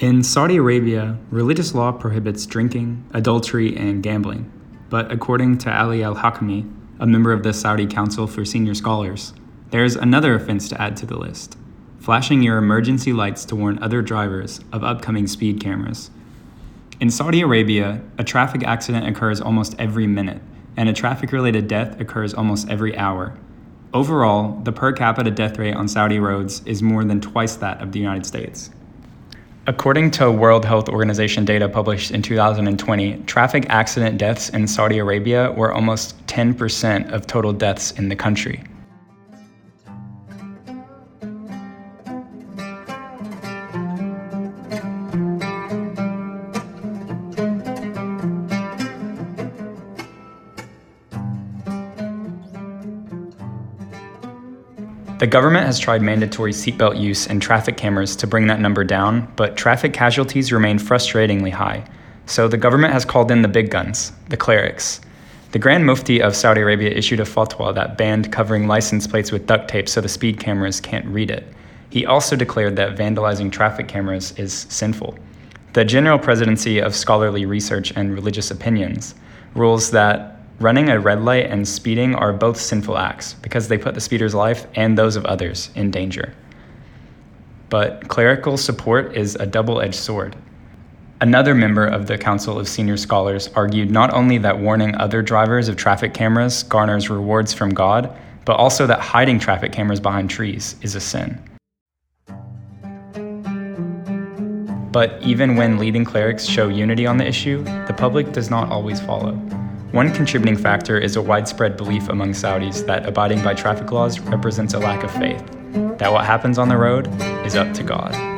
In Saudi Arabia, religious law prohibits drinking, adultery, and gambling. But according to Ali Al Hakami, a member of the Saudi Council for Senior Scholars, there's another offense to add to the list flashing your emergency lights to warn other drivers of upcoming speed cameras. In Saudi Arabia, a traffic accident occurs almost every minute, and a traffic related death occurs almost every hour. Overall, the per capita death rate on Saudi roads is more than twice that of the United States. According to World Health Organization data published in 2020, traffic accident deaths in Saudi Arabia were almost 10% of total deaths in the country. The government has tried mandatory seatbelt use and traffic cameras to bring that number down, but traffic casualties remain frustratingly high. So the government has called in the big guns, the clerics. The Grand Mufti of Saudi Arabia issued a fatwa that banned covering license plates with duct tape so the speed cameras can't read it. He also declared that vandalizing traffic cameras is sinful. The General Presidency of Scholarly Research and Religious Opinions rules that Running a red light and speeding are both sinful acts because they put the speeder's life and those of others in danger. But clerical support is a double edged sword. Another member of the Council of Senior Scholars argued not only that warning other drivers of traffic cameras garners rewards from God, but also that hiding traffic cameras behind trees is a sin. But even when leading clerics show unity on the issue, the public does not always follow. One contributing factor is a widespread belief among Saudis that abiding by traffic laws represents a lack of faith, that what happens on the road is up to God.